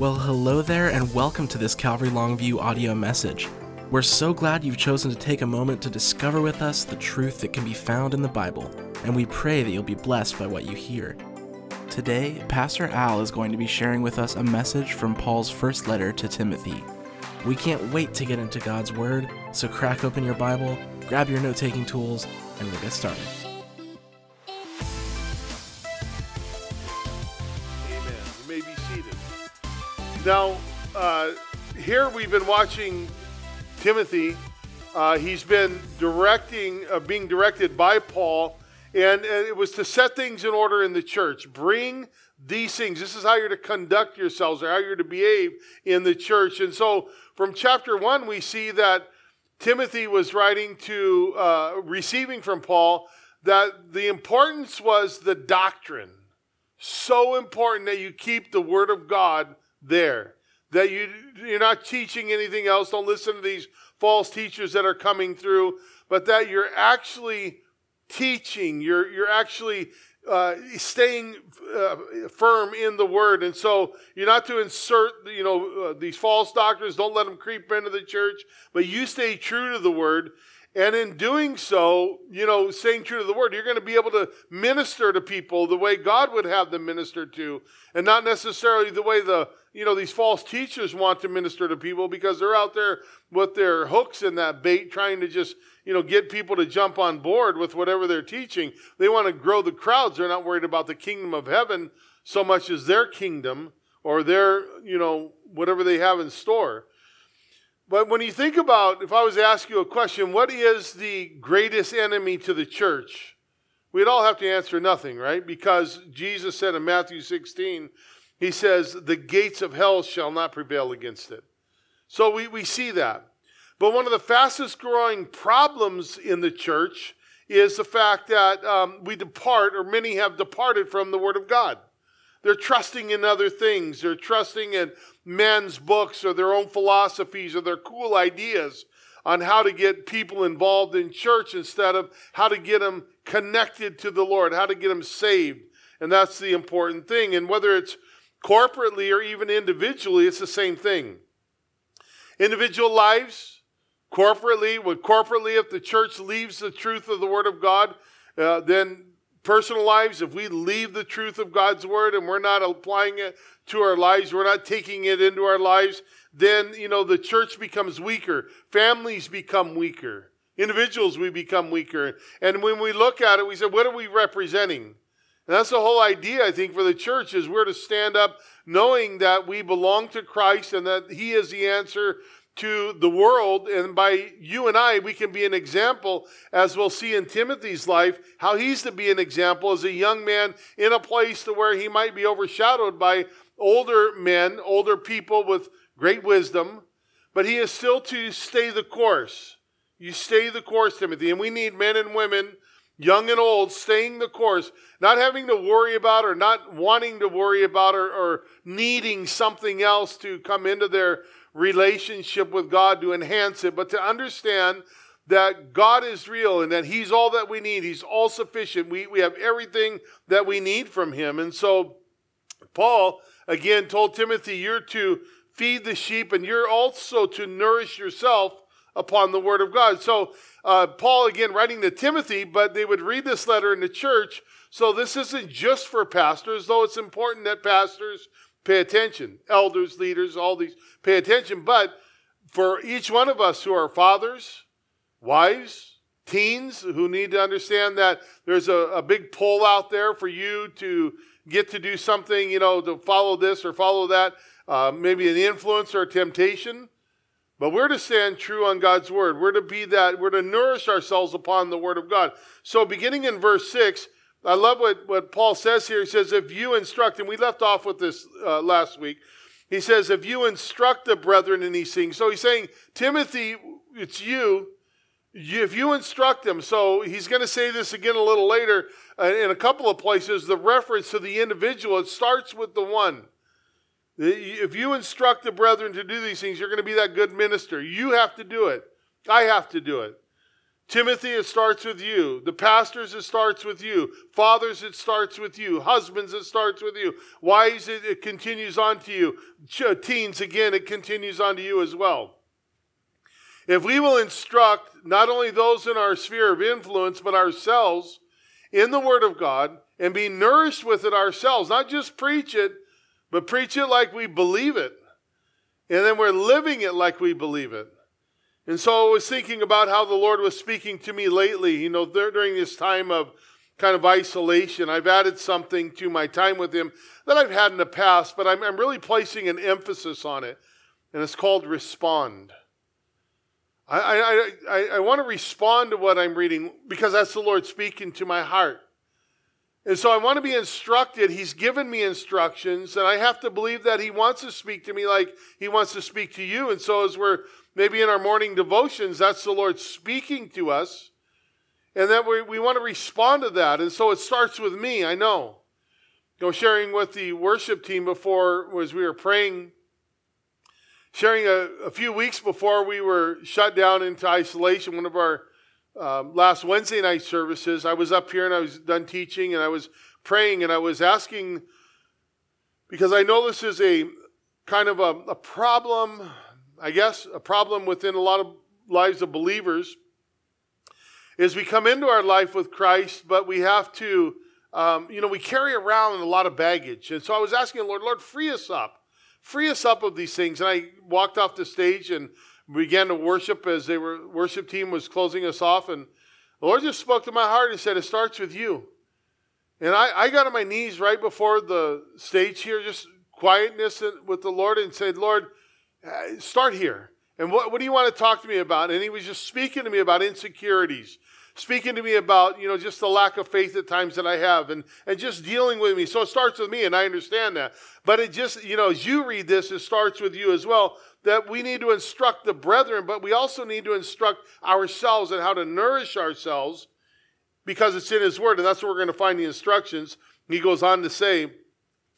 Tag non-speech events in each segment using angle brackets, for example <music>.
Well, hello there, and welcome to this Calvary Longview audio message. We're so glad you've chosen to take a moment to discover with us the truth that can be found in the Bible, and we pray that you'll be blessed by what you hear. Today, Pastor Al is going to be sharing with us a message from Paul's first letter to Timothy. We can't wait to get into God's Word, so crack open your Bible, grab your note taking tools, and we'll get started. Now, uh, here we've been watching Timothy. Uh, he's been directing, uh, being directed by Paul, and, and it was to set things in order in the church. Bring these things. This is how you're to conduct yourselves, or how you're to behave in the church. And so, from chapter one, we see that Timothy was writing to, uh, receiving from Paul, that the importance was the doctrine so important that you keep the word of God there. That you, you're not teaching anything else. Don't listen to these false teachers that are coming through, but that you're actually teaching. You're, you're actually uh, staying uh, firm in the word. And so you're not to insert, you know, uh, these false doctrines. Don't let them creep into the church, but you stay true to the word. And in doing so, you know, staying true to the word, you're going to be able to minister to people the way God would have them minister to, and not necessarily the way the, you know, these false teachers want to minister to people because they're out there with their hooks in that bait trying to just, you know, get people to jump on board with whatever they're teaching. They want to grow the crowds. They're not worried about the kingdom of heaven so much as their kingdom or their, you know, whatever they have in store. But when you think about, if I was to ask you a question, what is the greatest enemy to the church? We'd all have to answer nothing, right? Because Jesus said in Matthew 16, he says, the gates of hell shall not prevail against it. So we, we see that. But one of the fastest growing problems in the church is the fact that um, we depart, or many have departed from the Word of God. They're trusting in other things. They're trusting in men's books or their own philosophies or their cool ideas on how to get people involved in church instead of how to get them connected to the Lord, how to get them saved. And that's the important thing. And whether it's corporately or even individually, it's the same thing. Individual lives, corporately, with corporately, if the church leaves the truth of the Word of God, uh, then personal lives, if we leave the truth of God's word and we're not applying it to our lives, we're not taking it into our lives, then, you know, the church becomes weaker. Families become weaker. Individuals, we become weaker. And when we look at it, we say, what are we representing? And that's the whole idea, I think, for the church is we're to stand up knowing that we belong to Christ and that He is the answer to the world. And by you and I, we can be an example, as we'll see in Timothy's life, how he's to be an example as a young man in a place to where he might be overshadowed by older men, older people with great wisdom, but he is still to stay the course. You stay the course, Timothy. And we need men and women, young and old, staying the course, not having to worry about or not wanting to worry about or, or needing something else to come into their relationship with God to enhance it, but to understand that God is real and that He's all that we need. He's all sufficient. We, we have everything that we need from Him. And so, Paul again told Timothy, You're to feed the sheep and you're also to nourish yourself upon the Word of God. So, uh, Paul again writing to Timothy, but they would read this letter in the church. So, this isn't just for pastors, though it's important that pastors pay attention. Elders, leaders, all these pay attention. But for each one of us who are fathers, wives, teens who need to understand that there's a, a big pull out there for you to get to do something, you know, to follow this or follow that, uh, maybe an influence or a temptation. But we're to stand true on God's word. We're to be that, we're to nourish ourselves upon the word of God. So beginning in verse 6, I love what, what Paul says here. He says, if you instruct, and we left off with this uh, last week. He says, if you instruct the brethren in these things. So he's saying, Timothy, it's you. if you instruct them. So he's going to say this again a little later uh, in a couple of places. The reference to the individual, it starts with the one. If you instruct the brethren to do these things, you're going to be that good minister. You have to do it. I have to do it. Timothy, it starts with you. The pastors, it starts with you. Fathers, it starts with you. Husbands, it starts with you. Wives, it, it continues on to you. Teens, again, it continues on to you as well. If we will instruct not only those in our sphere of influence, but ourselves in the Word of God and be nourished with it ourselves, not just preach it, but preach it like we believe it. And then we're living it like we believe it. And so I was thinking about how the Lord was speaking to me lately, you know, during this time of kind of isolation. I've added something to my time with Him that I've had in the past, but I'm, I'm really placing an emphasis on it. And it's called respond. I, I, I, I want to respond to what I'm reading because that's the Lord speaking to my heart. And so I want to be instructed. He's given me instructions, and I have to believe that He wants to speak to me like He wants to speak to you. And so as we're maybe in our morning devotions, that's the Lord speaking to us, and that we, we want to respond to that. And so it starts with me, I know. You know, sharing with the worship team before as we were praying, sharing a, a few weeks before we were shut down into isolation, one of our um, last Wednesday night services, I was up here and I was done teaching and I was praying and I was asking, because I know this is a kind of a, a problem, I guess, a problem within a lot of lives of believers, is we come into our life with Christ, but we have to, um, you know, we carry around a lot of baggage. And so I was asking the Lord, Lord, free us up. Free us up of these things. And I walked off the stage and began to worship as they were worship team was closing us off and the lord just spoke to my heart and said it starts with you and i, I got on my knees right before the stage here just quietness with the lord and said lord uh, start here and what, what do you want to talk to me about and he was just speaking to me about insecurities speaking to me about, you know, just the lack of faith at times that I have and, and just dealing with me. So it starts with me, and I understand that. But it just, you know, as you read this, it starts with you as well that we need to instruct the brethren, but we also need to instruct ourselves on how to nourish ourselves because it's in His Word. And that's where we're going to find the instructions. He goes on to say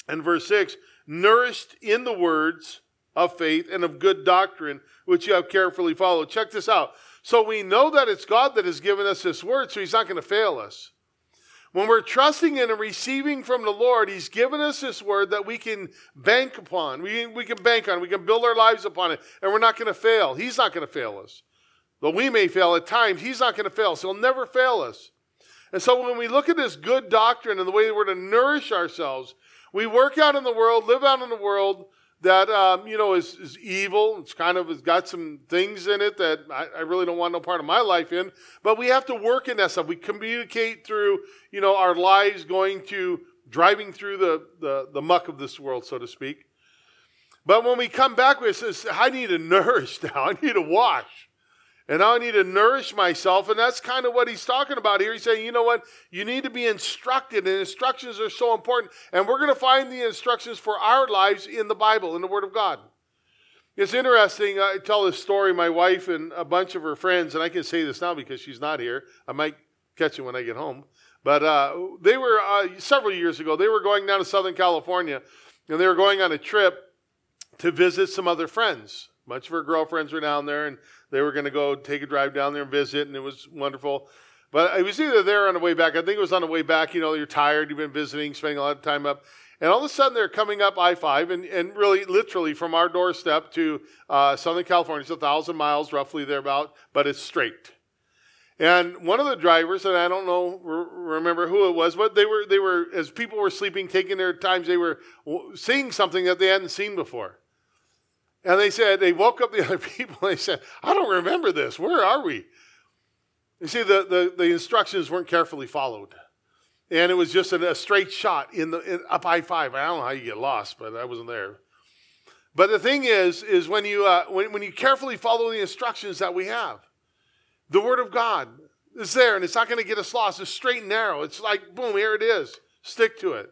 in verse 6 nourished in the words of faith and of good doctrine, which you have carefully followed. Check this out. So we know that it's God that has given us this word, so He's not going to fail us. When we're trusting in and receiving from the Lord, He's given us this word that we can bank upon. We, we can bank on. We can build our lives upon it, and we're not going to fail. He's not going to fail us. Though we may fail at times, He's not going to fail us. He'll never fail us. And so when we look at this good doctrine and the way that we're to nourish ourselves, we work out in the world, live out in the world, that um, you know is, is evil. It's kind of it's got some things in it that I, I, really don't want no part of my life in. But we have to work in that stuff. We communicate through you know our lives going to driving through the the, the muck of this world, so to speak. But when we come back, we say, I need to <laughs> nourish now. I need to wash. And I need to nourish myself. And that's kind of what he's talking about here. He's saying, you know what? You need to be instructed, and instructions are so important. And we're going to find the instructions for our lives in the Bible, in the Word of God. It's interesting. I tell this story. My wife and a bunch of her friends, and I can say this now because she's not here. I might catch it when I get home. But uh, they were, uh, several years ago, they were going down to Southern California, and they were going on a trip to visit some other friends. A bunch of her girlfriends were down there, and they were going to go take a drive down there and visit, and it was wonderful. But it was either there on the way back. I think it was on the way back. You know, you're tired, you've been visiting, spending a lot of time up. And all of a sudden, they're coming up I 5, and, and really, literally, from our doorstep to uh, Southern California, it's a 1,000 miles roughly thereabout, but it's straight. And one of the drivers, and I don't know, remember who it was, but they were, they were, as people were sleeping, taking their times, they were seeing something that they hadn't seen before. And they said, they woke up the <laughs> other people and they said, I don't remember this. Where are we? You see, the, the, the instructions weren't carefully followed. And it was just a, a straight shot in the in, up I 5. I don't know how you get lost, but I wasn't there. But the thing is, is when you, uh, when, when you carefully follow the instructions that we have, the Word of God is there and it's not going to get us lost. It's straight and narrow. It's like, boom, here it is. Stick to it.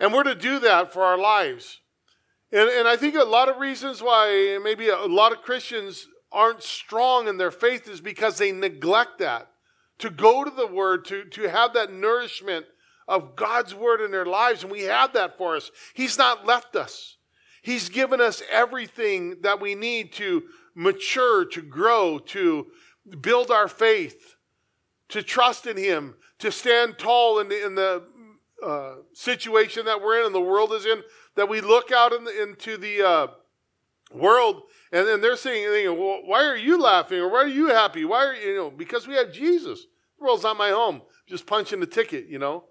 And we're to do that for our lives. And, and I think a lot of reasons why maybe a lot of Christians aren't strong in their faith is because they neglect that. To go to the Word, to, to have that nourishment of God's Word in their lives, and we have that for us. He's not left us. He's given us everything that we need to mature, to grow, to build our faith, to trust in Him, to stand tall in the, in the uh, situation that we're in and the world is in, that we look out in the, into the uh, world and then they're saying, well, why are you laughing or why are you happy? Why are you, you know, because we have Jesus. The world's not my home. Just punching the ticket, you know.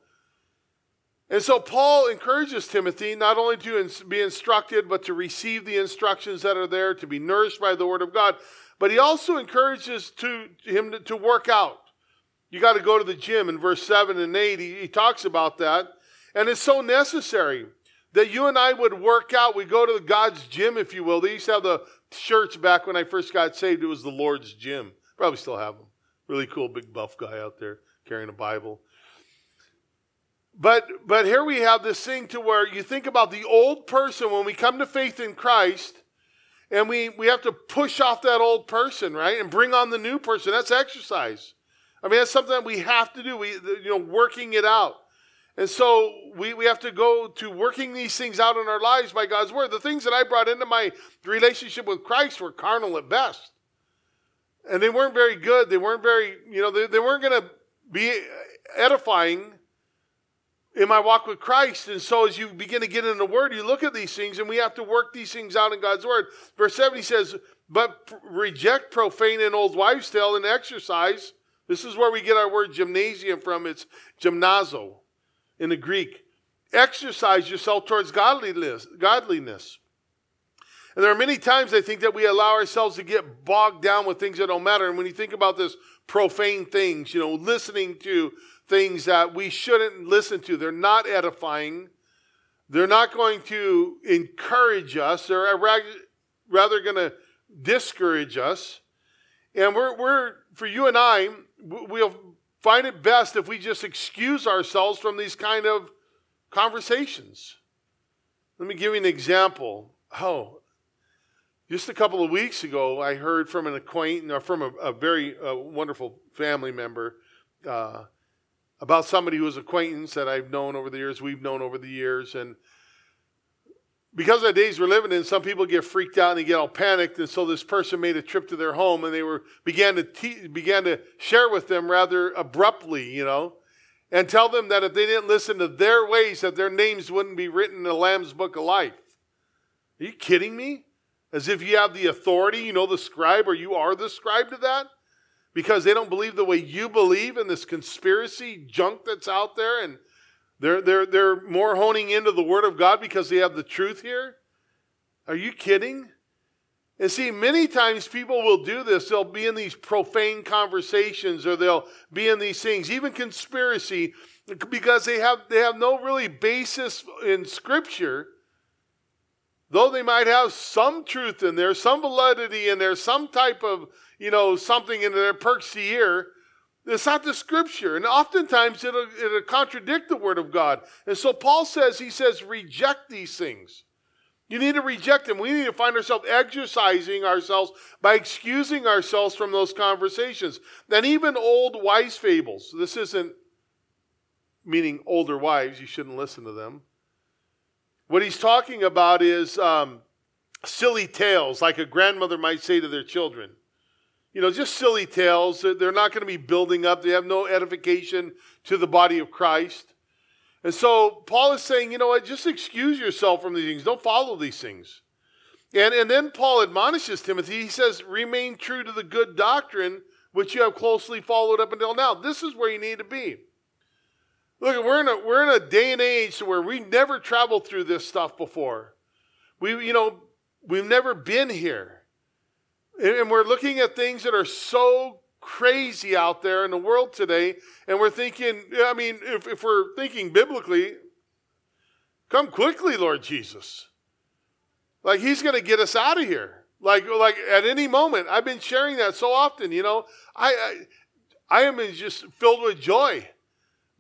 And so Paul encourages Timothy not only to be instructed, but to receive the instructions that are there, to be nourished by the word of God, but he also encourages to, him to, to work out. You got to go to the gym in verse 7 and 8. He, he talks about that. And it's so necessary that you and I would work out. We go to the God's gym, if you will. They used to have the shirts back when I first got saved. It was the Lord's gym. Probably still have them. Really cool, big buff guy out there carrying a Bible. But but here we have this thing to where you think about the old person when we come to faith in Christ, and we we have to push off that old person, right, and bring on the new person. That's exercise. I mean, that's something that we have to do. We you know working it out. And so we, we have to go to working these things out in our lives by God's word. The things that I brought into my relationship with Christ were carnal at best. And they weren't very good. They weren't very, you know, they, they weren't going to be edifying in my walk with Christ. And so as you begin to get in the Word, you look at these things and we have to work these things out in God's Word. Verse 7 he says, But reject profane and old wives' tale and exercise. This is where we get our word gymnasium from. It's gymnazo in the Greek. Exercise yourself towards godliness. godliness. And there are many times I think that we allow ourselves to get bogged down with things that don't matter. And when you think about this profane things, you know, listening to things that we shouldn't listen to, they're not edifying. They're not going to encourage us. They're rather going to discourage us. And we're, we're, for you and I, we'll find it best if we just excuse ourselves from these kind of conversations. Let me give you an example. Oh, just a couple of weeks ago, I heard from an acquaintance or from a, a very uh, wonderful family member uh, about somebody who was acquaintance that I've known over the years, we've known over the years, and because of the days we're living in, some people get freaked out and they get all panicked. And so this person made a trip to their home and they were began to te- began to share with them rather abruptly, you know, and tell them that if they didn't listen to their ways, that their names wouldn't be written in the Lamb's Book of Life. Are you kidding me? As if you have the authority, you know, the scribe, or you are the scribe to that? Because they don't believe the way you believe in this conspiracy junk that's out there and they're, they're, they're more honing into the Word of God because they have the truth here? Are you kidding? And see, many times people will do this. They'll be in these profane conversations or they'll be in these things, even conspiracy, because they have, they have no really basis in Scripture. Though they might have some truth in there, some validity in there, some type of, you know, something in there perks the ear, it's not the scripture. And oftentimes it'll, it'll contradict the word of God. And so Paul says, he says, reject these things. You need to reject them. We need to find ourselves exercising ourselves by excusing ourselves from those conversations. Then even old wise fables. This isn't meaning older wives. You shouldn't listen to them. What he's talking about is um, silly tales, like a grandmother might say to their children you know, just silly tales. They're not going to be building up. They have no edification to the body of Christ. And so Paul is saying, you know what, just excuse yourself from these things. Don't follow these things. And, and then Paul admonishes Timothy. He says, remain true to the good doctrine which you have closely followed up until now. This is where you need to be. Look, we're in a, we're in a day and age where we never traveled through this stuff before. We, you know, we've never been here. And we're looking at things that are so crazy out there in the world today. And we're thinking, I mean, if, if we're thinking biblically, come quickly, Lord Jesus. Like he's going to get us out of here. Like, like at any moment. I've been sharing that so often, you know. I, I, I am just filled with joy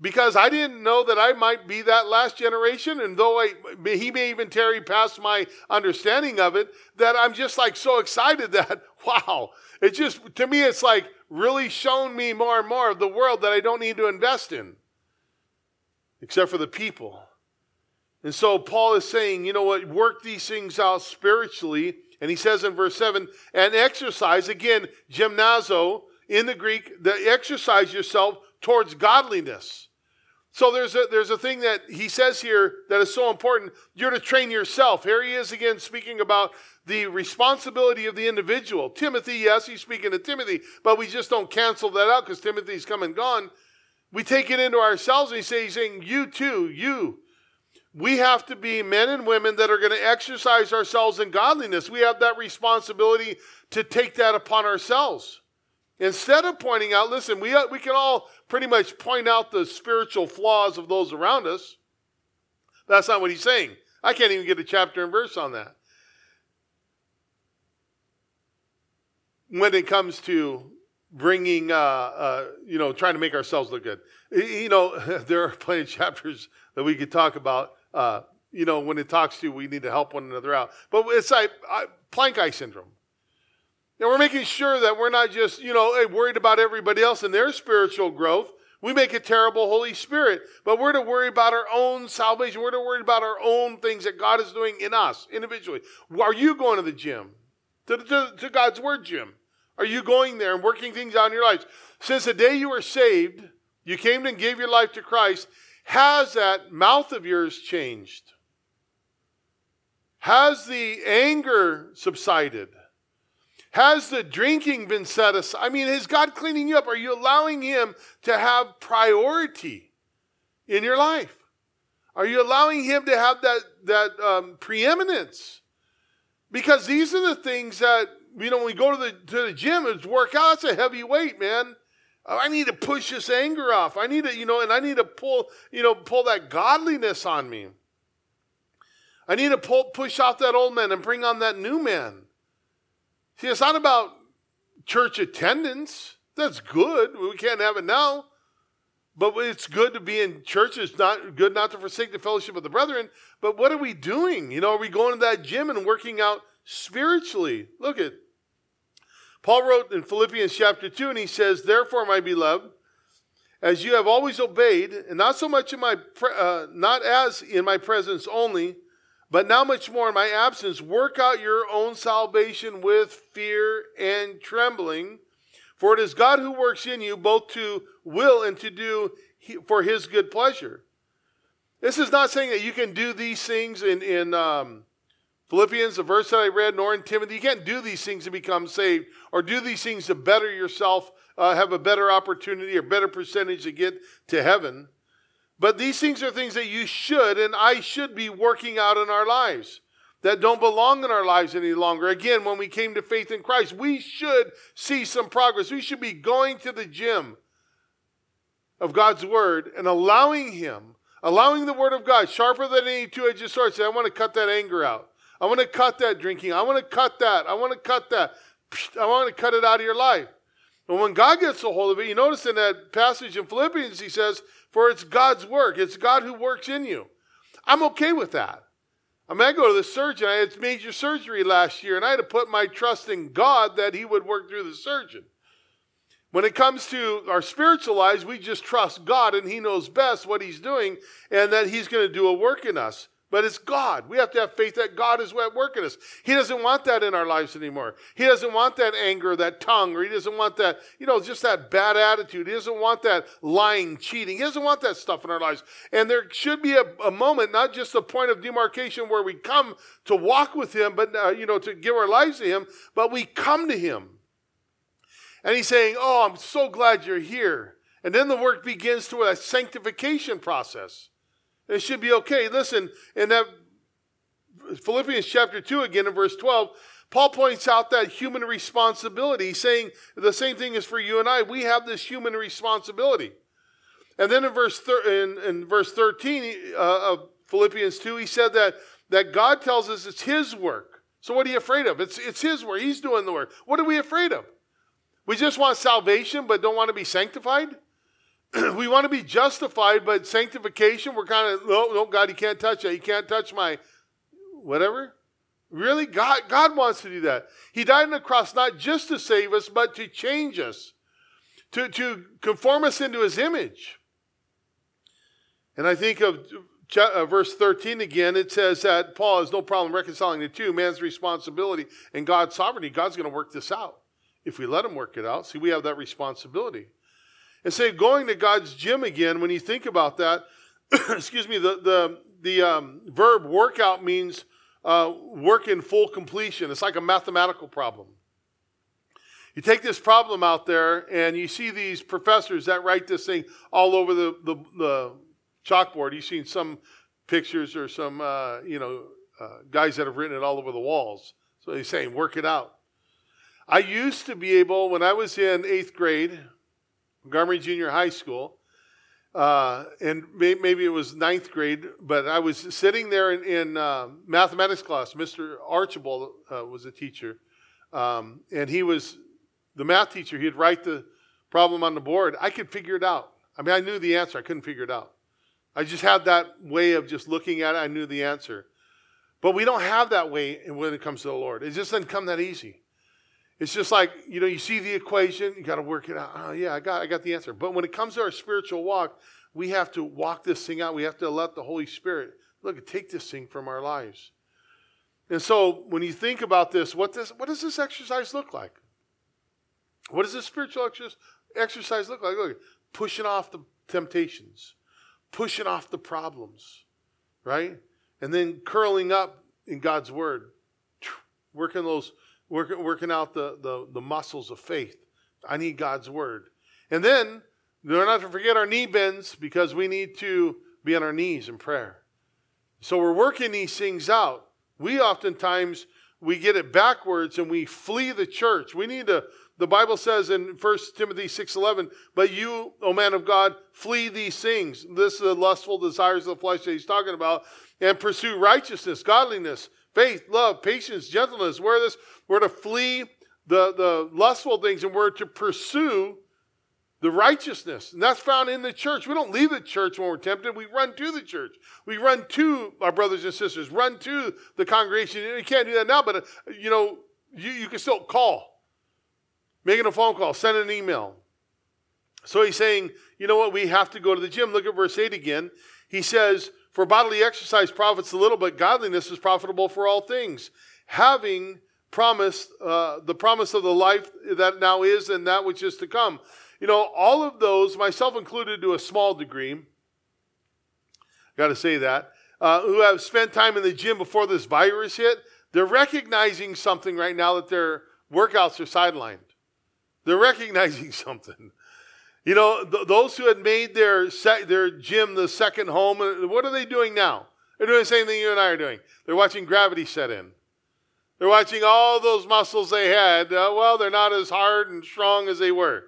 because I didn't know that I might be that last generation. And though I, he may even tarry past my understanding of it, that I'm just like so excited <laughs> that, wow, it just, to me, it's like really shown me more and more of the world that I don't need to invest in, except for the people. And so Paul is saying, you know what, work these things out spiritually. And he says in verse 7, and exercise, again, gymnazo, in the Greek, the exercise yourself towards godliness. So there's a, there's a thing that he says here that is so important. You're to train yourself. Here he is again speaking about the responsibility of the individual. Timothy, yes, he's speaking to Timothy, but we just don't cancel that out because Timothy's come and gone. We take it into ourselves and saying, he's saying, you too, you. We have to be men and women that are going to exercise ourselves in godliness. We have that responsibility to take that upon ourselves. Instead of pointing out, listen, we, we can all pretty much point out the spiritual flaws of those around us. That's not what he's saying. I can't even get a chapter and verse on that. When it comes to bringing, uh, uh, you know, trying to make ourselves look good. You know, <laughs> there are plenty of chapters that we could talk about. Uh, you know, when it talks to we need to help one another out. But it's like plank eye syndrome. And we're making sure that we're not just, you know, worried about everybody else and their spiritual growth. We make a terrible Holy Spirit, but we're to worry about our own salvation. We're to worry about our own things that God is doing in us individually. Are you going to the gym? To, to, to God's Word gym? Are you going there and working things out in your lives? Since the day you were saved, you came and gave your life to Christ, has that mouth of yours changed? Has the anger subsided? Has the drinking been set aside? I mean, is God cleaning you up? Are you allowing Him to have priority in your life? Are you allowing Him to have that, that um, preeminence? Because these are the things that, you know, when we go to the, to the gym and work out, it's a heavy weight, man. I need to push this anger off. I need to, you know, and I need to pull, you know, pull that godliness on me. I need to pull, push off that old man and bring on that new man. See, it's not about church attendance. That's good. We can't have it now. But it's good to be in church. It's not good not to forsake the fellowship of the brethren. But what are we doing? You know, are we going to that gym and working out spiritually? Look at Paul wrote in Philippians chapter 2, and he says, Therefore, my beloved, as you have always obeyed, and not so much in my, uh, not as in my presence only, but now, much more in my absence, work out your own salvation with fear and trembling. For it is God who works in you both to will and to do for his good pleasure. This is not saying that you can do these things in, in um, Philippians, the verse that I read, nor in Timothy. You can't do these things to become saved or do these things to better yourself, uh, have a better opportunity or better percentage to get to heaven. But these things are things that you should and I should be working out in our lives that don't belong in our lives any longer. Again, when we came to faith in Christ, we should see some progress. We should be going to the gym of God's Word and allowing Him, allowing the Word of God, sharper than any two edged sword, say, I want to cut that anger out. I want to cut that drinking. I want to cut that. I want to cut that. I want to cut it out of your life. And when God gets a hold of it, you notice in that passage in Philippians, he says, For it's God's work. It's God who works in you. I'm okay with that. I mean, I go to the surgeon. I had major surgery last year, and I had to put my trust in God that He would work through the surgeon. When it comes to our spiritual lives, we just trust God, and He knows best what He's doing, and that He's going to do a work in us. But it's God. We have to have faith that God is at work in us. He doesn't want that in our lives anymore. He doesn't want that anger, that tongue, or he doesn't want that, you know, just that bad attitude. He doesn't want that lying, cheating. He doesn't want that stuff in our lives. And there should be a, a moment, not just a point of demarcation where we come to walk with him, but, uh, you know, to give our lives to him, but we come to him. And he's saying, Oh, I'm so glad you're here. And then the work begins to a sanctification process. It should be okay. Listen, in that Philippians chapter 2, again in verse 12, Paul points out that human responsibility, saying the same thing is for you and I. We have this human responsibility. And then in verse, thir- in, in verse 13 uh, of Philippians 2, he said that, that God tells us it's his work. So what are you afraid of? It's, it's his work. He's doing the work. What are we afraid of? We just want salvation but don't want to be sanctified? <clears throat> we want to be justified, but sanctification, we're kind of, no, no, God, you can't touch that. You can't touch my whatever. Really? God, God wants to do that. He died on the cross not just to save us, but to change us, to, to conform us into his image. And I think of uh, verse 13 again, it says that Paul has no problem reconciling the two man's responsibility and God's sovereignty. God's going to work this out. if we let Him work it out. See, we have that responsibility. And say, going to God's gym again, when you think about that, <coughs> excuse me, the, the, the um, verb workout means uh, work in full completion. It's like a mathematical problem. You take this problem out there, and you see these professors that write this thing all over the, the, the chalkboard. You've seen some pictures or some, uh, you know, uh, guys that have written it all over the walls. So he's saying, work it out. I used to be able, when I was in eighth grade, Montgomery Junior High School, uh, and may, maybe it was ninth grade, but I was sitting there in, in uh, mathematics class. Mr. Archibald uh, was a teacher, um, and he was the math teacher. He'd write the problem on the board. I could figure it out. I mean, I knew the answer. I couldn't figure it out. I just had that way of just looking at it. I knew the answer. But we don't have that way when it comes to the Lord. It just doesn't come that easy. It's just like, you know, you see the equation, you got to work it out. Oh, yeah, I got, I got the answer. But when it comes to our spiritual walk, we have to walk this thing out. We have to let the Holy Spirit, look, take this thing from our lives. And so when you think about this, what, this, what does this exercise look like? What does this spiritual exercise look like? Look, pushing off the temptations, pushing off the problems, right? And then curling up in God's word, <tsk> working those, working, working out the, the, the muscles of faith. I need God's word. And then, we're not to forget our knee bends because we need to be on our knees in prayer. So we're working these things out. We oftentimes we get it backwards and we flee the church. We need to the Bible says in 1 Timothy 6:11, "But you, O man of God, flee these things." This is the lustful desires of the flesh that he's talking about, and pursue righteousness, godliness, faith, love, patience, gentleness. We're this, we're to flee the, the lustful things and we're to pursue the righteousness. And that's found in the church. We don't leave the church when we're tempted. We run to the church. We run to our brothers and sisters, run to the congregation. You can't do that now, but, uh, you know, you, you can still call making a phone call, send an email. So he's saying, you know what, we have to go to the gym. Look at verse 8 again. He says, For bodily exercise profits a little, but godliness is profitable for all things. Having promised uh, the promise of the life that now is and that which is to come. You know, all of those, myself included to a small degree, got to say that, uh, who have spent time in the gym before this virus hit, they're recognizing something right now that their workouts are sidelined. They're recognizing <laughs> something. You know, th- those who had made their, se- their gym the second home, uh, what are they doing now? They're doing the same thing you and I are doing. They're watching gravity set in. They're watching all those muscles they had. Uh, well, they're not as hard and strong as they were.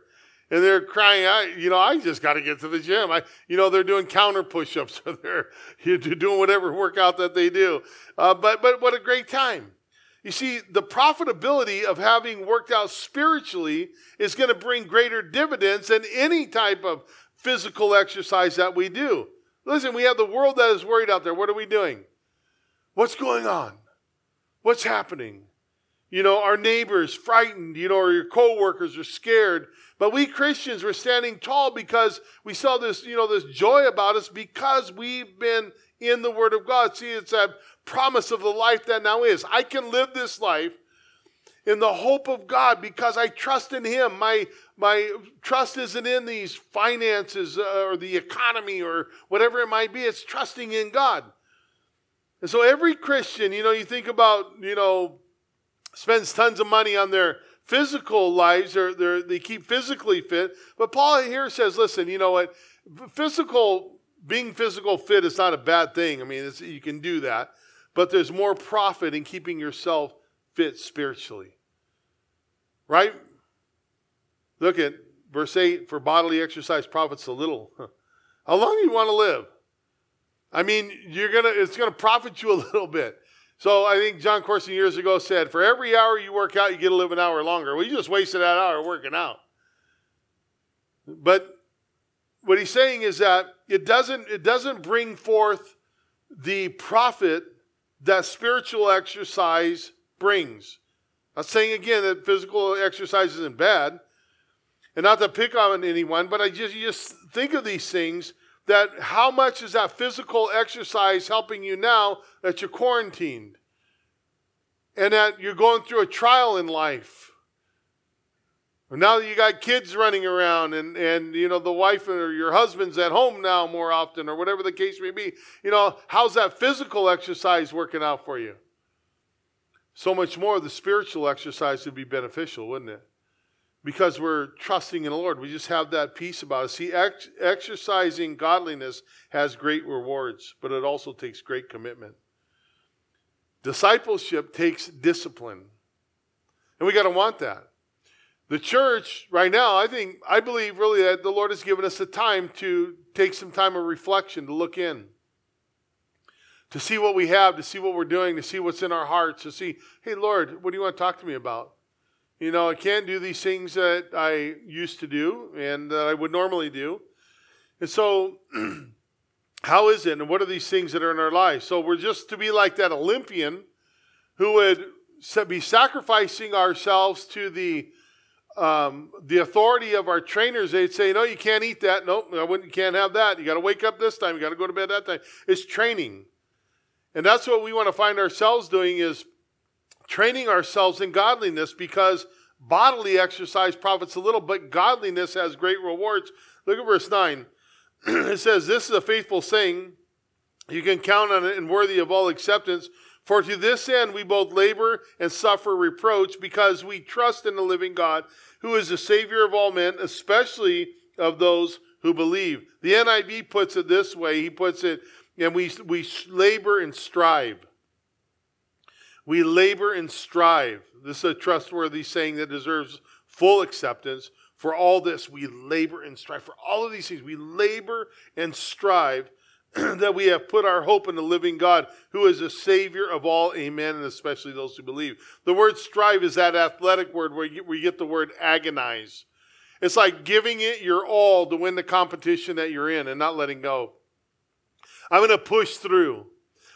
And they're crying out, you know, I just got to get to the gym. I, you know, they're doing counter push-ups. <laughs> or they're doing whatever workout that they do. Uh, but, but what a great time. You see, the profitability of having worked out spiritually is going to bring greater dividends than any type of physical exercise that we do. Listen, we have the world that is worried out there. What are we doing? What's going on? What's happening? You know, our neighbors frightened, you know, or your coworkers are scared. But we Christians were standing tall because we saw this, you know, this joy about us because we've been in the Word of God. See, it's that promise of the life that now is. I can live this life in the hope of God because I trust in Him. My, my trust isn't in these finances uh, or the economy or whatever it might be, it's trusting in God. And so every Christian, you know, you think about, you know, spends tons of money on their physical lives, they're, they keep physically fit. But Paul here says, listen, you know what? Physical, being physical fit is not a bad thing. I mean, you can do that but there's more profit in keeping yourself fit spiritually. Right? Look at verse 8 for bodily exercise profits a little. How long do you want to live? I mean, you're gonna it's gonna profit you a <laughs> little bit. So I think Jon Courson years ago said, for every hour you work out, you get to live an hour longer. Well, you just wasted that hour working out. But what he's saying is that it doesn't, it doesn't bring forth the profit that spiritual exercise brings. I'm saying again that physical exercise isn't bad, and not to pick on anyone, but I just just think of these things. That how much is that physical exercise helping you now that you're quarantined, and that you're going through a trial in life? Now that you got kids running around and, and you know the wife or your husband's at home now more often or whatever the case may be, you know, how's that physical exercise working out for you? So much more the spiritual exercise would be beneficial, wouldn't it? Because we're trusting in the Lord. We just have that peace about us. See, ex- exercising godliness has great rewards, but it also takes great commitment. Discipleship takes discipline. And we got to want that. The church, right now, I think, I believe really that the Lord has given us the time to take some time of reflection, to look in, to see what we have, to see what we're doing, to see what's in our hearts, to see, hey, Lord, what do you want to talk to me about? You know, I can't do these things that I used to do and that I would normally do. And so, <clears throat> how is it? And what are these things that are in our lives? So, we're just to be like that Olympian who would be sacrificing ourselves to the um, the authority of our trainers, they'd say, no, you can't eat that. Nope, you can't have that. You got to wake up this time. You got to go to bed that time. It's training. And that's what we want to find ourselves doing is training ourselves in godliness because bodily exercise profits a little, but godliness has great rewards. Look at verse 9. <clears throat> it says, This is a faithful saying. You can count on it and worthy of all acceptance. For to this end we both labor and suffer reproach because we trust in the living God, who is the Savior of all men, especially of those who believe. The NIV puts it this way He puts it, and we, we labor and strive. We labor and strive. This is a trustworthy saying that deserves full acceptance. For all this, we labor and strive. For all of these things, we labor and strive <clears throat> that we have put our hope in the living God, who is a Savior of all, amen, and especially those who believe. The word strive is that athletic word where we get the word agonize. It's like giving it your all to win the competition that you're in and not letting go. I'm going to push through.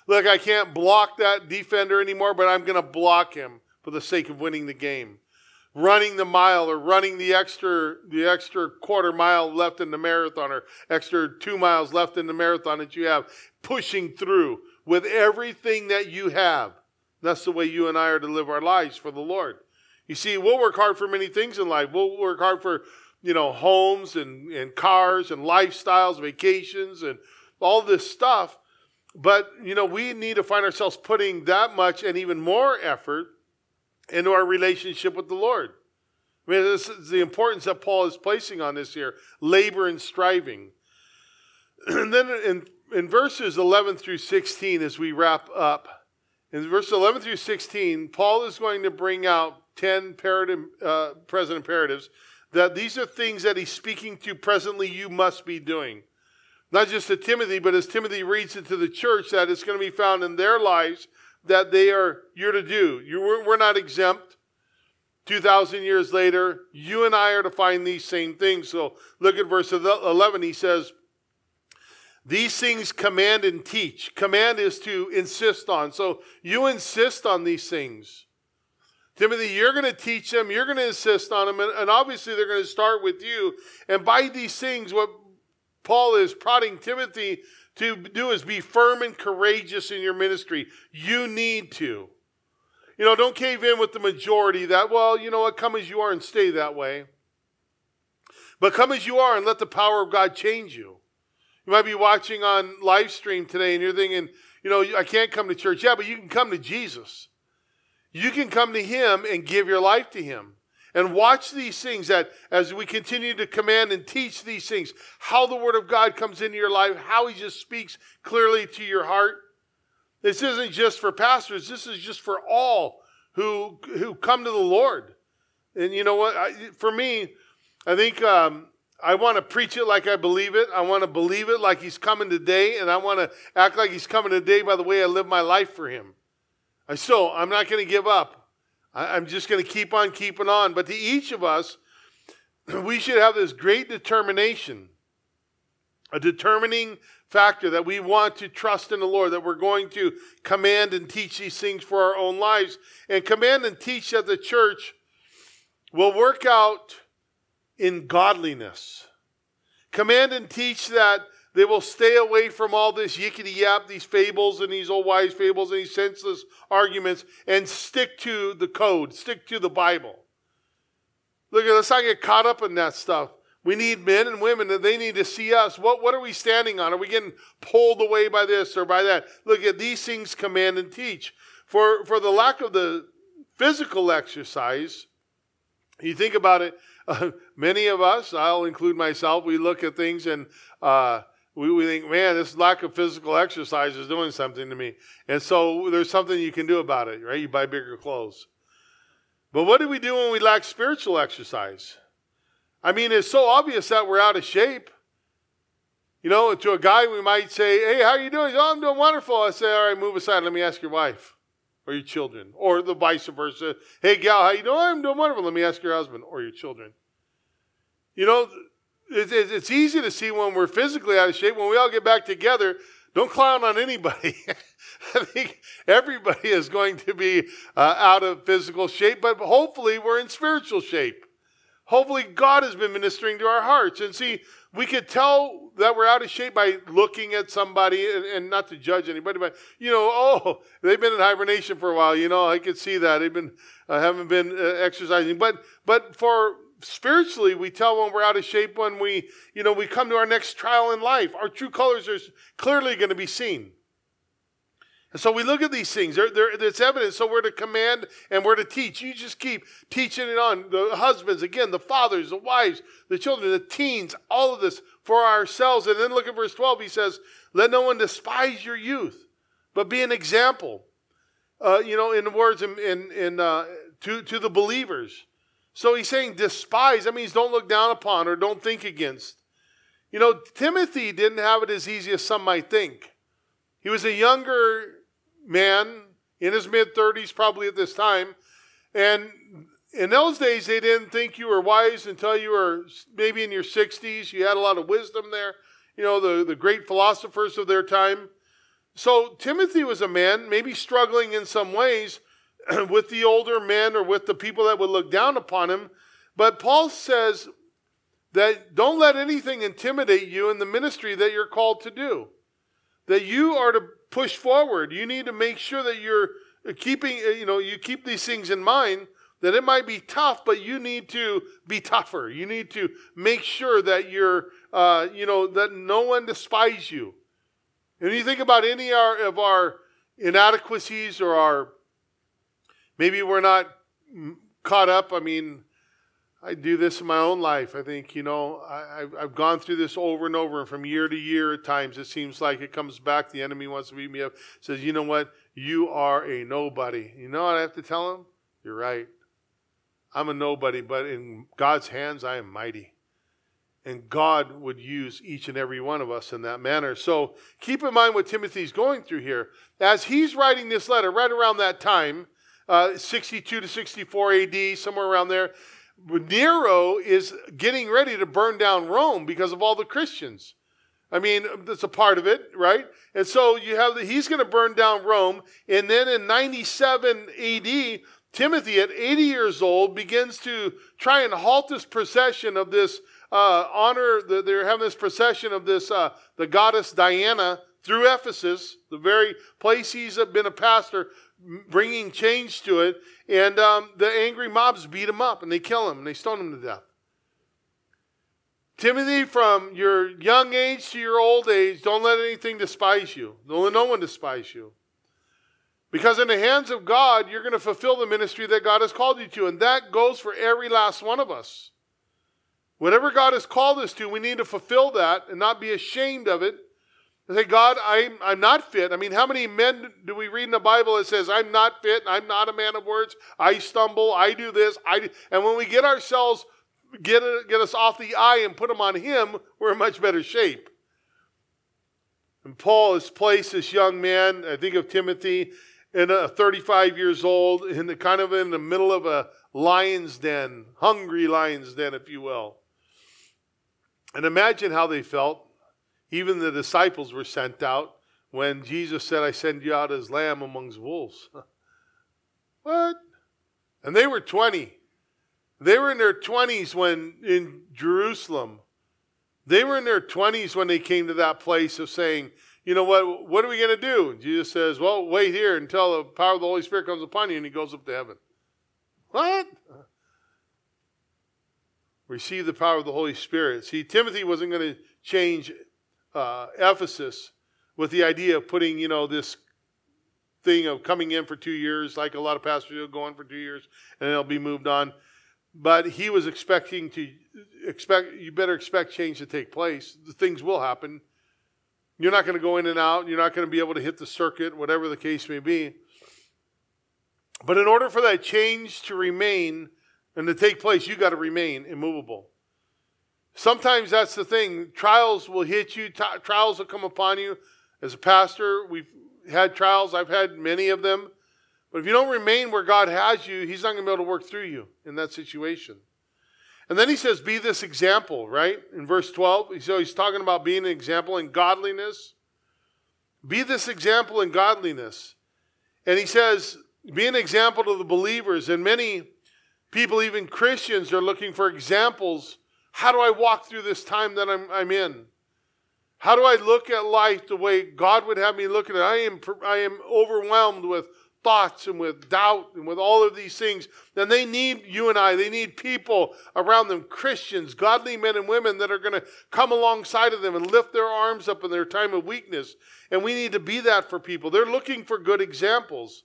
Look, I can't block that defender anymore, but I'm going to block him for the sake of winning the game running the mile or running the extra the extra quarter mile left in the marathon or extra two miles left in the marathon that you have pushing through with everything that you have. That's the way you and i are to live our lives for the lord. You see we'll work hard for many things in life. We'll work hard for you know homes and, and cars and lifestyles vacations and all this stuff. But you know we need to find ourselves putting that much and even more effort into our relationship with the Lord. I mean, this is the importance that Paul is placing on this here labor and striving. <clears throat> And then in, in verses 11 through 16, as we wrap up, in verses 11 through 16, Paul is going to bring out 10 uh, present imperatives that these are things that he's speaking to presently you must be doing. Not just to Timothy, but as Timothy reads it to the church, that it's going to be found in their lives that they are you're to do. You, we're not exempt. 2,000 years later, you and I are to find these same things. So look at verse 11. He says, These things command and teach. Command is to insist on. So you insist on these things. Timothy, you're going to teach them, you're going to insist on them, and, and obviously they're going to start with you. And by these things, what Paul is prodding Timothy to do is be firm and courageous in your ministry. You need to. You know, don't cave in with the majority that, well, you know what, come as you are and stay that way. But come as you are and let the power of God change you. You might be watching on live stream today and you're thinking, you know, I can't come to church. Yeah, but you can come to Jesus. You can come to Him and give your life to Him. And watch these things that as we continue to command and teach these things, how the Word of God comes into your life, how He just speaks clearly to your heart. This isn't just for pastors, this is just for all who, who come to the Lord. And you know what? I, for me, I think um, I want to preach it like I believe it. I want to believe it like He's coming today, and I want to act like He's coming today by the way I live my life for Him. I so I'm not going to give up. I'm just going to keep on keeping on. But to each of us, <clears throat> we should have this great determination, a determining factor that we want to trust in the Lord, that we're going to command and teach these things for our own lives, and command and teach that the church will work out in godliness. Command and teach that they will stay away from all this yickety yap, these fables and these old wise fables and these senseless arguments, and stick to the code, stick to the Bible. Look, let's not get caught up in that stuff. We need men and women that they need to see us. What, what are we standing on? Are we getting pulled away by this or by that? Look at these things command and teach. For, for the lack of the physical exercise, you think about it, uh, <laughs> many of us, I'll include myself, we look at things and uh, we, we think, man, this lack of physical exercise is doing something to me. And so there's something you can do about it, right? You buy bigger clothes. But what do we do when we lack spiritual exercise? I mean, it's so obvious that we're out of shape. You know, to a guy, we might say, hey, how are you doing? Oh, I'm doing wonderful. I say, all right, move aside. Let me ask your wife or your children. Or the vice versa. Hey, gal, how you doing? I'm doing wonderful. Let me ask your husband or your children. You know, it's easy to see when we're physically out of shape. When we all get back together, don't clown on anybody. <laughs> I think everybody is going to be uh, out of physical shape, but hopefully we're in spiritual shape. Hopefully God has been ministering to our hearts. And see, we could tell that we're out of shape by looking at somebody and, and, not to judge anybody, but you know, oh, they've been in hibernation for a while. You know, I could see that they've been uh, haven't been uh, exercising. But but for spiritually, we tell when we're out of shape when we you know we come to our next trial in life. Our true colors are clearly going to be seen. And so we look at these things. They're, they're, it's evidence. So we're to command and we're to teach. You just keep teaching it on. The husbands, again, the fathers, the wives, the children, the teens, all of this for ourselves. And then look at verse 12. He says, Let no one despise your youth, but be an example. Uh, you know, in the words in, in, in uh, to, to the believers. So he's saying despise. That means don't look down upon or don't think against. You know, Timothy didn't have it as easy as some might think. He was a younger man in his mid 30s, probably at this time. And in those days, they didn't think you were wise until you were maybe in your 60s. You had a lot of wisdom there, you know, the, the great philosophers of their time. So Timothy was a man, maybe struggling in some ways <clears throat> with the older men or with the people that would look down upon him. But Paul says that don't let anything intimidate you in the ministry that you're called to do. That you are to push forward. You need to make sure that you're keeping, you know, you keep these things in mind that it might be tough, but you need to be tougher. You need to make sure that you're, uh, you know, that no one despise you. And you think about any of our inadequacies or our, maybe we're not caught up. I mean, I do this in my own life. I think, you know, I, have I've gone through this over and over, and from year to year, at times it seems like it comes back. The enemy wants to beat me up, says, you know what? You are a nobody. You know what I have to tell him? You're right. I'm a nobody, but in God's hands, I am mighty. And God would use each and every one of us in that manner. So keep in mind what Timothy's going through here. As he's writing this letter, right around that time, uh, 62 to 64 AD, somewhere around there, Nero is getting ready to burn down Rome because of all the Christians. I mean, that's a part of it, right? And so you have the, he's going to burn down Rome. And then in 97 AD, Timothy, at 80 years old, begins to try and halt this procession of this uh, honor. They're having this procession of this, uh, the goddess Diana through Ephesus, the very place he's been a pastor, bringing change to it. And um, the angry mobs beat him up and they kill him and they stone him to death. Timothy, from your young age to your old age, don't let anything despise you. Don't let no one despise you. Because in the hands of God, you're going to fulfill the ministry that God has called you to. And that goes for every last one of us. Whatever God has called us to, we need to fulfill that and not be ashamed of it I say, God, I'm, I'm not fit. I mean, how many men do we read in the Bible that says, I'm not fit, I'm not a man of words, I stumble, I do this, I do. And when we get ourselves, get, get us off the I and put them on Him, we're in much better shape. And Paul has placed this young man, I think of Timothy, in a 35 years old, in the kind of in the middle of a lion's den, hungry lion's den, if you will. And imagine how they felt even the disciples were sent out when Jesus said, I send you out as lamb amongst wolves. <laughs> what? And they were 20. They were in their 20s when in Jerusalem. They were in their 20s when they came to that place of saying, you know what, what are we going to do? And Jesus says, well, wait here until the power of the Holy Spirit comes upon you, and he goes up to heaven. What? receive the power of the Holy Spirit. See, Timothy wasn't going to change uh, Ephesus with the idea of putting, you know, this thing of coming in for two years, like a lot of pastors go on for two years, and they'll be moved on. But he was expecting to expect. You better expect change to take place. The things will happen. You're not going to go in and out. You're not going to be able to hit the circuit, whatever the case may be. But in order for that change to remain and to take place, you got to remain immovable. Sometimes that's the thing. Trials will hit you, t- trials will come upon you. As a pastor, we've had trials, I've had many of them. But if you don't remain where God has you, He's not going to be able to work through you in that situation. And then He says, Be this example, right? In verse 12, so He's talking about being an example in godliness. Be this example in godliness. And He says, Be an example to the believers. And many people, even Christians, are looking for examples how do I walk through this time that I'm, I'm in? How do I look at life the way God would have me look at it? I am, I am overwhelmed with thoughts and with doubt and with all of these things. And they need you and I, they need people around them, Christians, godly men and women that are going to come alongside of them and lift their arms up in their time of weakness. And we need to be that for people. They're looking for good examples.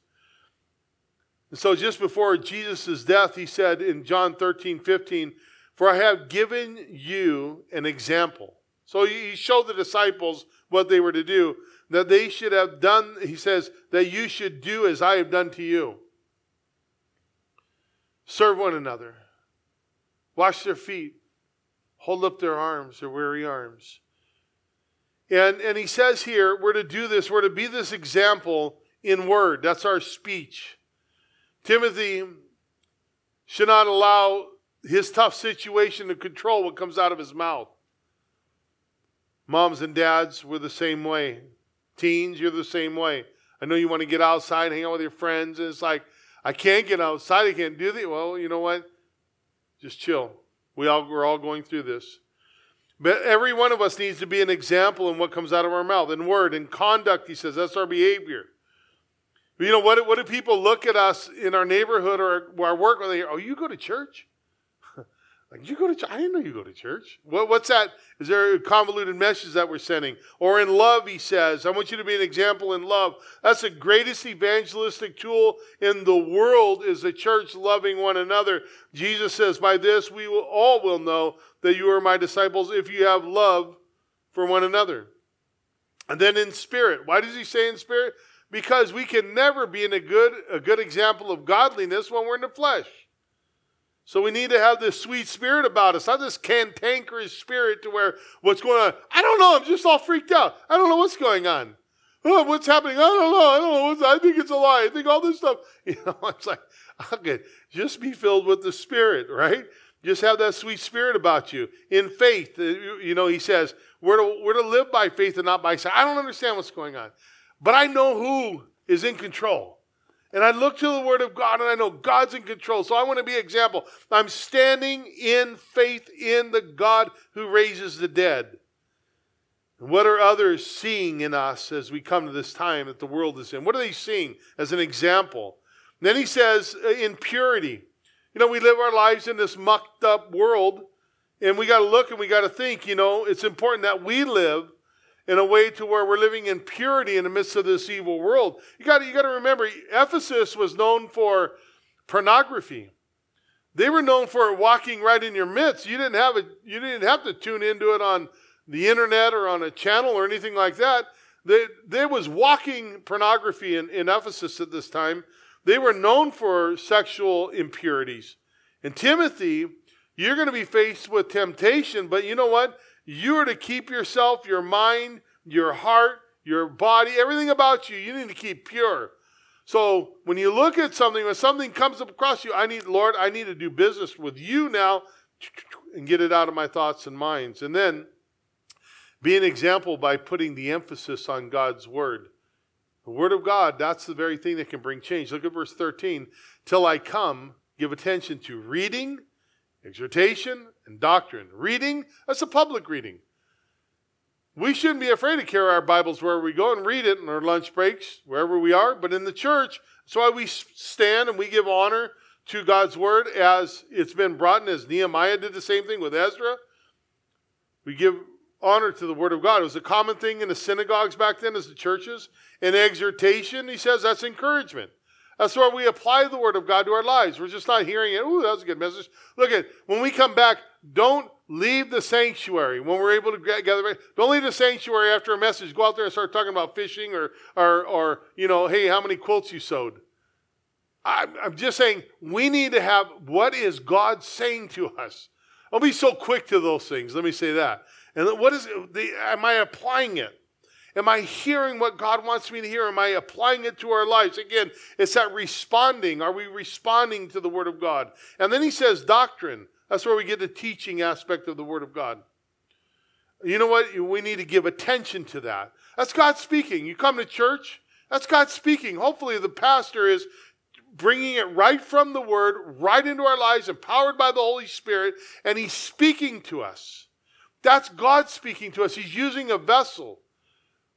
And so just before Jesus' death, he said in John 13, 15, for I have given you an example. So he showed the disciples what they were to do, that they should have done, he says, that you should do as I have done to you. Serve one another, wash their feet, hold up their arms, their weary arms. And, and he says here, we're to do this, we're to be this example in word. That's our speech. Timothy should not allow his tough situation to control what comes out of his mouth. Moms and dads, we're the same way. Teens, you're the same way. I know you want to get outside, hang out with your friends, and it's like, I can't get outside, I can't do that. Well, you know what? Just chill. We all, we're all going through this. But every one of us needs to be an example in what comes out of our mouth, in word, in conduct, he says. That's our behavior. You know, what, what do people look at us in our neighborhood or our work? When they, oh, you go to church? Like, you go to? I didn't know you go to church. What, what's that? Is there a convoluted message that we're sending? Or in love, he says, I want you to be an example in love. That's the greatest evangelistic tool in the world is the church loving one another. Jesus says, by this we will, all will know that you are my disciples if you have love for one another. And then in spirit. Why does he say in spirit? Because we can never be in a good, a good example of godliness when we're in the flesh. So we need to have this sweet spirit about us, not this cantankerous spirit to where what's going on. I don't know. I'm just all freaked out. I don't know what's going on. Oh, what's happening? I don't know. I don't know. I think it's a lie. I think all this stuff. <laughs> You know, it's like, okay, just be filled with the Spirit, right? Just have that sweet spirit about you. In faith, uh, you know, he says, we're to, we're to live by faith and not by sight. I don't understand what's going on, but I know who is in control. And I look to the Word of God and I know God's in control. So I want to be an example. I'm standing in faith in the God who raises the dead. And what are others seeing in us as we come to this time that the world is in? What are they seeing as an example? And then he says, uh, in purity. You know, we live our lives in this mucked up world, and we got to look and we got to think, you know, it's important that we live in a way to where we're living in purity in the midst of this evil world. You got you to remember Ephesus was known for pornography. They were known for walking right in your midst. You didn't have it you didn't have to tune into it on the internet or on a channel or anything like that. They, there was walking pornography in, in Ephesus at this time. They were known for sexual impurities. And Timothy, you're going to be faced with temptation, but you know what? You are to keep yourself, your mind, your heart, your body, everything about you, you need to keep pure. So when you look at something, when something comes across you, I need, Lord, I need to do business with you now and get it out of my thoughts and minds. And then be an example by putting the emphasis on God's word. The word of God, that's the very thing that can bring change. Look at verse 13. Till I come, give attention to reading, exhortation, and doctrine. Reading, that's a public reading. We shouldn't be afraid to carry our Bibles wherever we go and read it in our lunch breaks, wherever we are. But in the church, that's why we stand and we give honor to God's word as it's been brought in, as Nehemiah did the same thing with Ezra. We give honor to the word of God. It was a common thing in the synagogues back then as the churches. And exhortation, he says, that's encouragement. That's where we apply the word of God to our lives. We're just not hearing it. Ooh, that was a good message. Look at when we come back, don't leave the sanctuary when we're able to gather. Don't leave the sanctuary after a message. Go out there and start talking about fishing or or or you know, hey, how many quilts you sewed. I'm, I'm just saying we need to have what is God saying to us. Don't be so quick to those things. Let me say that. And what is the, am I applying it? Am I hearing what God wants me to hear? Am I applying it to our lives? Again, it's that responding. Are we responding to the Word of God? And then he says doctrine. That's where we get the teaching aspect of the Word of God. You know what? We need to give attention to that. That's God speaking. You come to church, that's God speaking. Hopefully, the pastor is bringing it right from the Word, right into our lives, empowered by the Holy Spirit, and He's speaking to us. That's God speaking to us. He's using a vessel,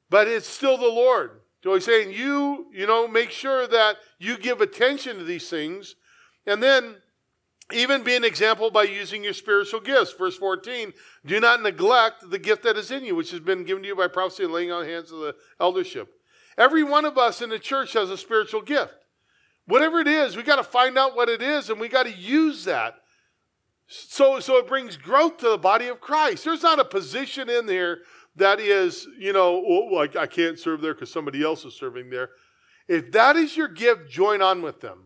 but it's still the Lord. So he's saying, you, you know, make sure that you give attention to these things. And then even be an example by using your spiritual gifts. Verse 14, do not neglect the gift that is in you, which has been given to you by prophecy and laying on hands of the eldership. Every one of us in the church has a spiritual gift. Whatever it is, we got to find out what it is and we got to use that. So, so it brings growth to the body of Christ. There's not a position in there that is, you know, oh, I, I can't serve there because somebody else is serving there. If that is your gift, join on with them.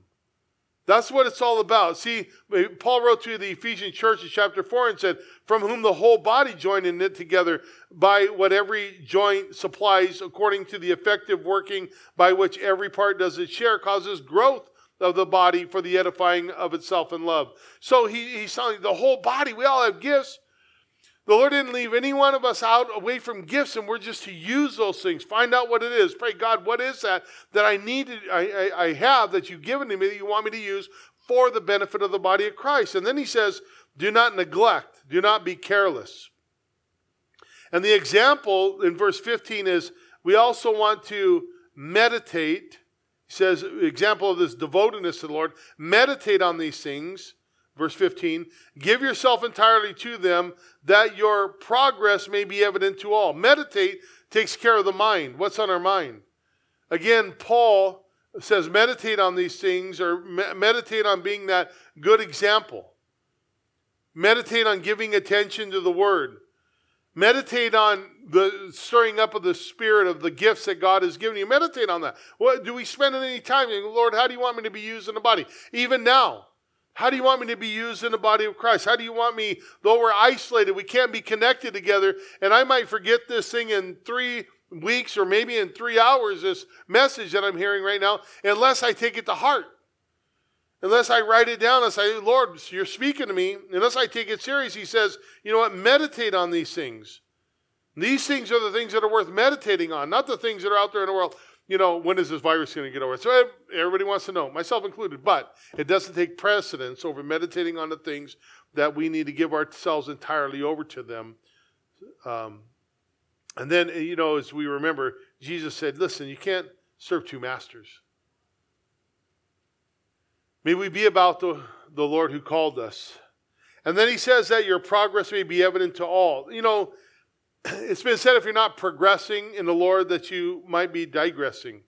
That's what it's all about. See, eh, Paul wrote to the Ephesian church in chapter 4 and said, From whom the whole body joined and knit together by what every joint supplies, according to the effective working by which every part does its share, causes growth of the body for the edifying of itself in love. So he, he's telling the whole body, we all have gifts. The Lord didn't leave any one of us out away from gifts, and we're just to use those things. Find out what it is. Pray, God, what is that that I need, to, I, I, I have that you've given to me that you want me to use for the benefit of the body of Christ? And then he says, do not neglect, do not be careless. And the example in verse 15 is we also want to meditate he says, example of this devotedness to the Lord, meditate on these things. Verse 15, give yourself entirely to them that your progress may be evident to all. Meditate takes care of the mind. What's on our mind? Again, Paul says, meditate on these things or me- meditate on being that good example. Meditate on giving attention to the word. Meditate on the stirring up of the spirit of the gifts that God has given you. Meditate on that. What do we spend any time? Lord, how do you want me to be used in the body? Even now. How do you want me to be used in the body of Christ? How do you want me, though we're isolated, we can't be connected together, and I might forget this thing in three weeks or maybe in three hours, this message that I'm hearing right now, unless I take it to heart. Unless I write it down and say, Lord, you're speaking to me. Unless I take it serious, he says, you know what? Meditate on these things. These things are the things that are worth meditating on, not the things that are out there in the world. You know, when is this virus going to get over? So everybody wants to know, myself included. But it doesn't take precedence over meditating on the things that we need to give ourselves entirely over to them. Um, and then, you know, as we remember, Jesus said, listen, you can't serve two masters. May we be about the, the Lord who called us. And then he says that your progress may be evident to all. You know, <clears throat> it's been said if you're not progressing in the Lord, that you might be digressing.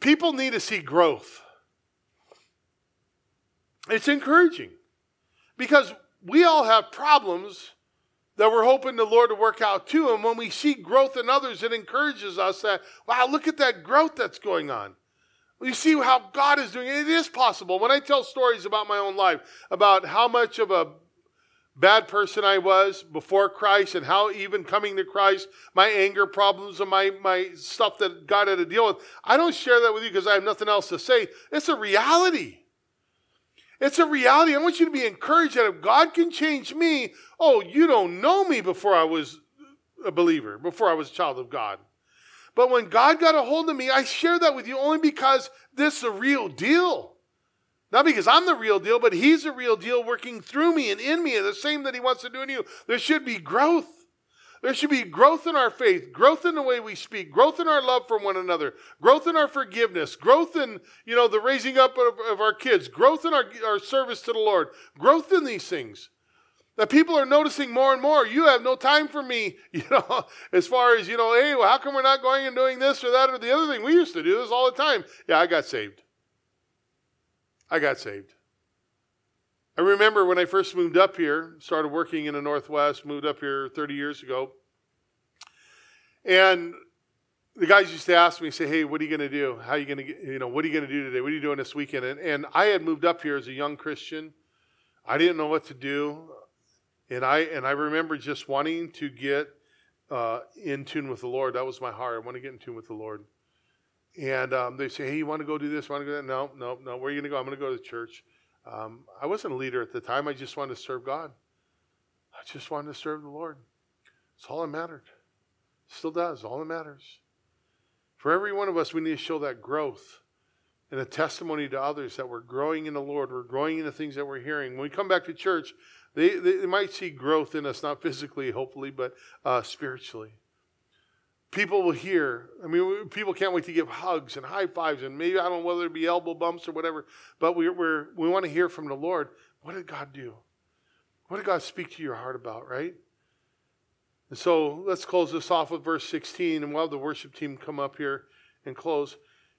People need to see growth. It's encouraging because we all have problems that we're hoping the Lord to work out too. And when we see growth in others, it encourages us that, wow, look at that growth that's going on. You see how God is doing it. It is possible. When I tell stories about my own life, about how much of a bad person I was before Christ and how even coming to Christ, my anger problems and my, my stuff that God had to deal with, I don't share that with you because I have nothing else to say. It's a reality. It's a reality. I want you to be encouraged that if God can change me, oh, you don't know me before I was a believer, before I was a child of God. But when God got a hold of me, I share that with you only because this is a real deal. Not because I'm the real deal, but He's the real deal working through me and in me, and the same that He wants to do in you. There should be growth. There should be growth in our faith, growth in the way we speak, growth in our love for one another, growth in our forgiveness, growth in, you know, the raising up of, of our kids, growth in our, our service to the Lord, growth in these things. That people are noticing more and more. You have no time for me, <laughs> you know, as far as, you know, hey, well, how come we're not going and doing this or that or the other thing? We used to do this all the time. Yeah, I got saved. I got saved. I remember when I first moved up here, started working in the Northwest, moved up here 30 years ago. And the guys used to ask me, say, hey, what are you going to do? How are you going to, you know, what are you going to do today? What are you doing this weekend? And, and I had moved up here as a young Christian. I didn't know what to do. And I, and I remember just wanting to get uh, in tune with the Lord. That was my heart. I want to get in tune with the Lord. And um, they say, hey, you want to go do this? Want to go that? No, no, no. Where are you going to go? I'm going to go to the church. Um, I wasn't a leader at the time. I just wanted to serve God. I just wanted to serve the Lord. It's all that mattered. Still does. All that matters. For every one of us, we need to show that growth and a testimony to others that we're growing in the Lord. We're growing in the things that we're hearing. When we come back to church, they, they might see growth in us, not physically, hopefully, but uh, spiritually people will hear. I mean, people can't wait to give hugs and high fives, and maybe I don't know whether it be elbow bumps or whatever. But we we're, we want to hear from the Lord. What did God do? What did God speak to your heart about? Right. And so let's close this off with verse 16, and we'll have the worship team come up here and close.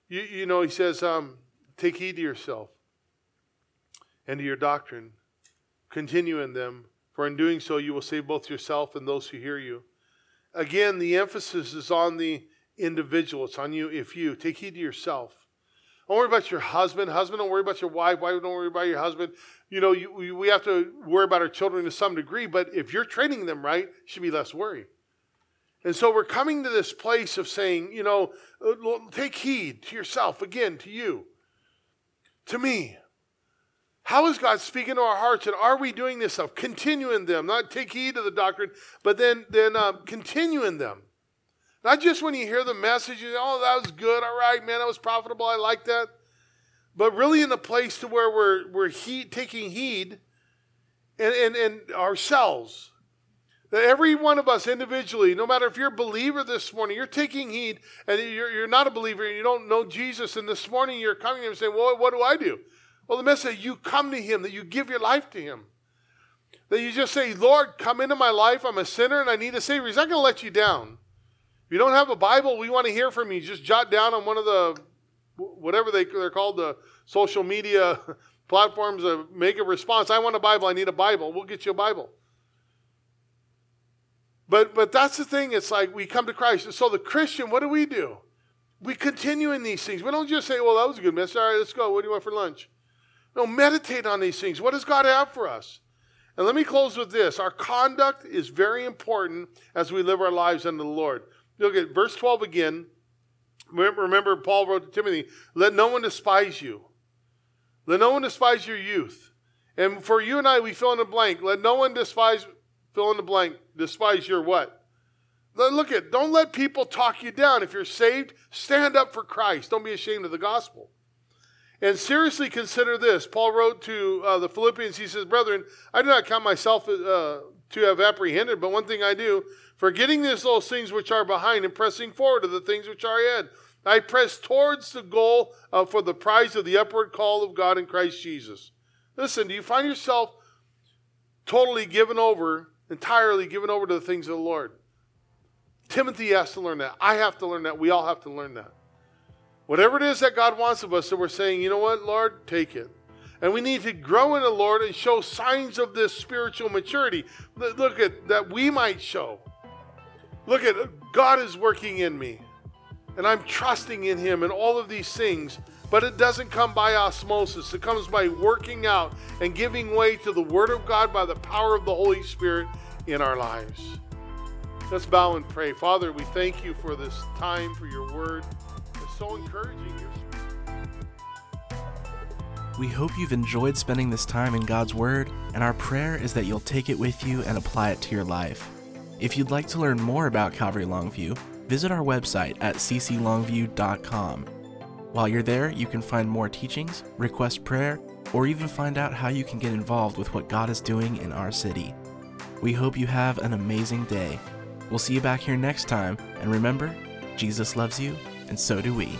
You, you know, he says, um, "Take heed to yourself and to your doctrine. Continue in them, for in doing so you will save both yourself and those who hear you." Again, the emphasis is on the individual. It's on you if you. Take heed to yourself. Don't worry about your husband. Husband, don't worry about your wife. Wife, don't worry about your husband. You know, you, we have to worry about our children to some degree, but if you're training them right, should be less worry. And so we're coming to this place of saying, you know, uh, take heed to yourself, again, to you, to me. How is God speaking to our hearts, and are we doing this stuff? Continuing them, not take heed to the doctrine, but then then um, continue in them. Not just when you hear the message, you oh, that was good, all right, man, that was profitable, I like that. But really in a place to where we're we're heed, taking heed, and, and and ourselves. That every one of us individually, no matter if you're a believer this morning, you're taking heed, and you're, you're not a believer, and you don't know Jesus, and this morning you're coming and saying, well, what do I do? Well, the message you come to Him, that you give your life to Him. That you just say, Lord, come into my life. I'm a sinner and I need a Savior. He's not going to let you down. If you don't have a Bible, we want to hear from you. Just jot down on one of the, whatever they, they're called, the social media <laughs> platforms, uh, make a response. I want a Bible. I need a Bible. We'll get you a Bible. But, but that's the thing. It's like we come to Christ. And so the Christian, what do we do? We continue in these things. We don't just say, well, that was a good message. All right, let's go. What do you want for lunch? No, meditate on these things. What does God have for us? And let me close with this. Our conduct is very important as we live our lives under the Lord. Look at verse 12 again. Remember, Paul wrote to Timothy, let no one despise you. Let no one despise your youth. And for you and I, we fill in the blank. Let no one despise, fill in the blank, despise your what? Look at, don't let people talk you down. If you're saved, stand up for Christ. Don't be ashamed of the gospel. And seriously consider this. Paul wrote to uh, the Philippians, he says, Brethren, I do not count myself uh, to have apprehended, but one thing I do, forgetting this, those things which are behind and pressing forward to the things which are ahead. I press towards the goal uh, for the prize of the upward call of God in Christ Jesus. Listen, do you find yourself totally given over, entirely given over to the things of the Lord? Timothy has to learn that. I have to learn that. We all have to learn that. Whatever it is that God wants of us, that we're saying, you know what, Lord, take it. And we need to grow in the Lord and show signs of this spiritual maturity. Look at that we might show. Look at God is working in me. And I'm trusting in Him and all of these things. But it doesn't come by osmosis. It comes by working out and giving way to the Word of God by the power of the Holy Spirit in our lives. Let's bow and pray. Father, we thank you for this time, for your word so encouraging. We hope you've enjoyed spending this time in God's Word, and our prayer is that you'll take it with you and apply it to your life. If you'd like to learn more about Calvary Longview, visit our website at cclongview.com. While you're there, you can find more teachings, request prayer, or even find out how you can get involved with what God is doing in our city. We hope you have an amazing day. We'll We'll see you back here next time, and remember, Jesus loves you, and so do we.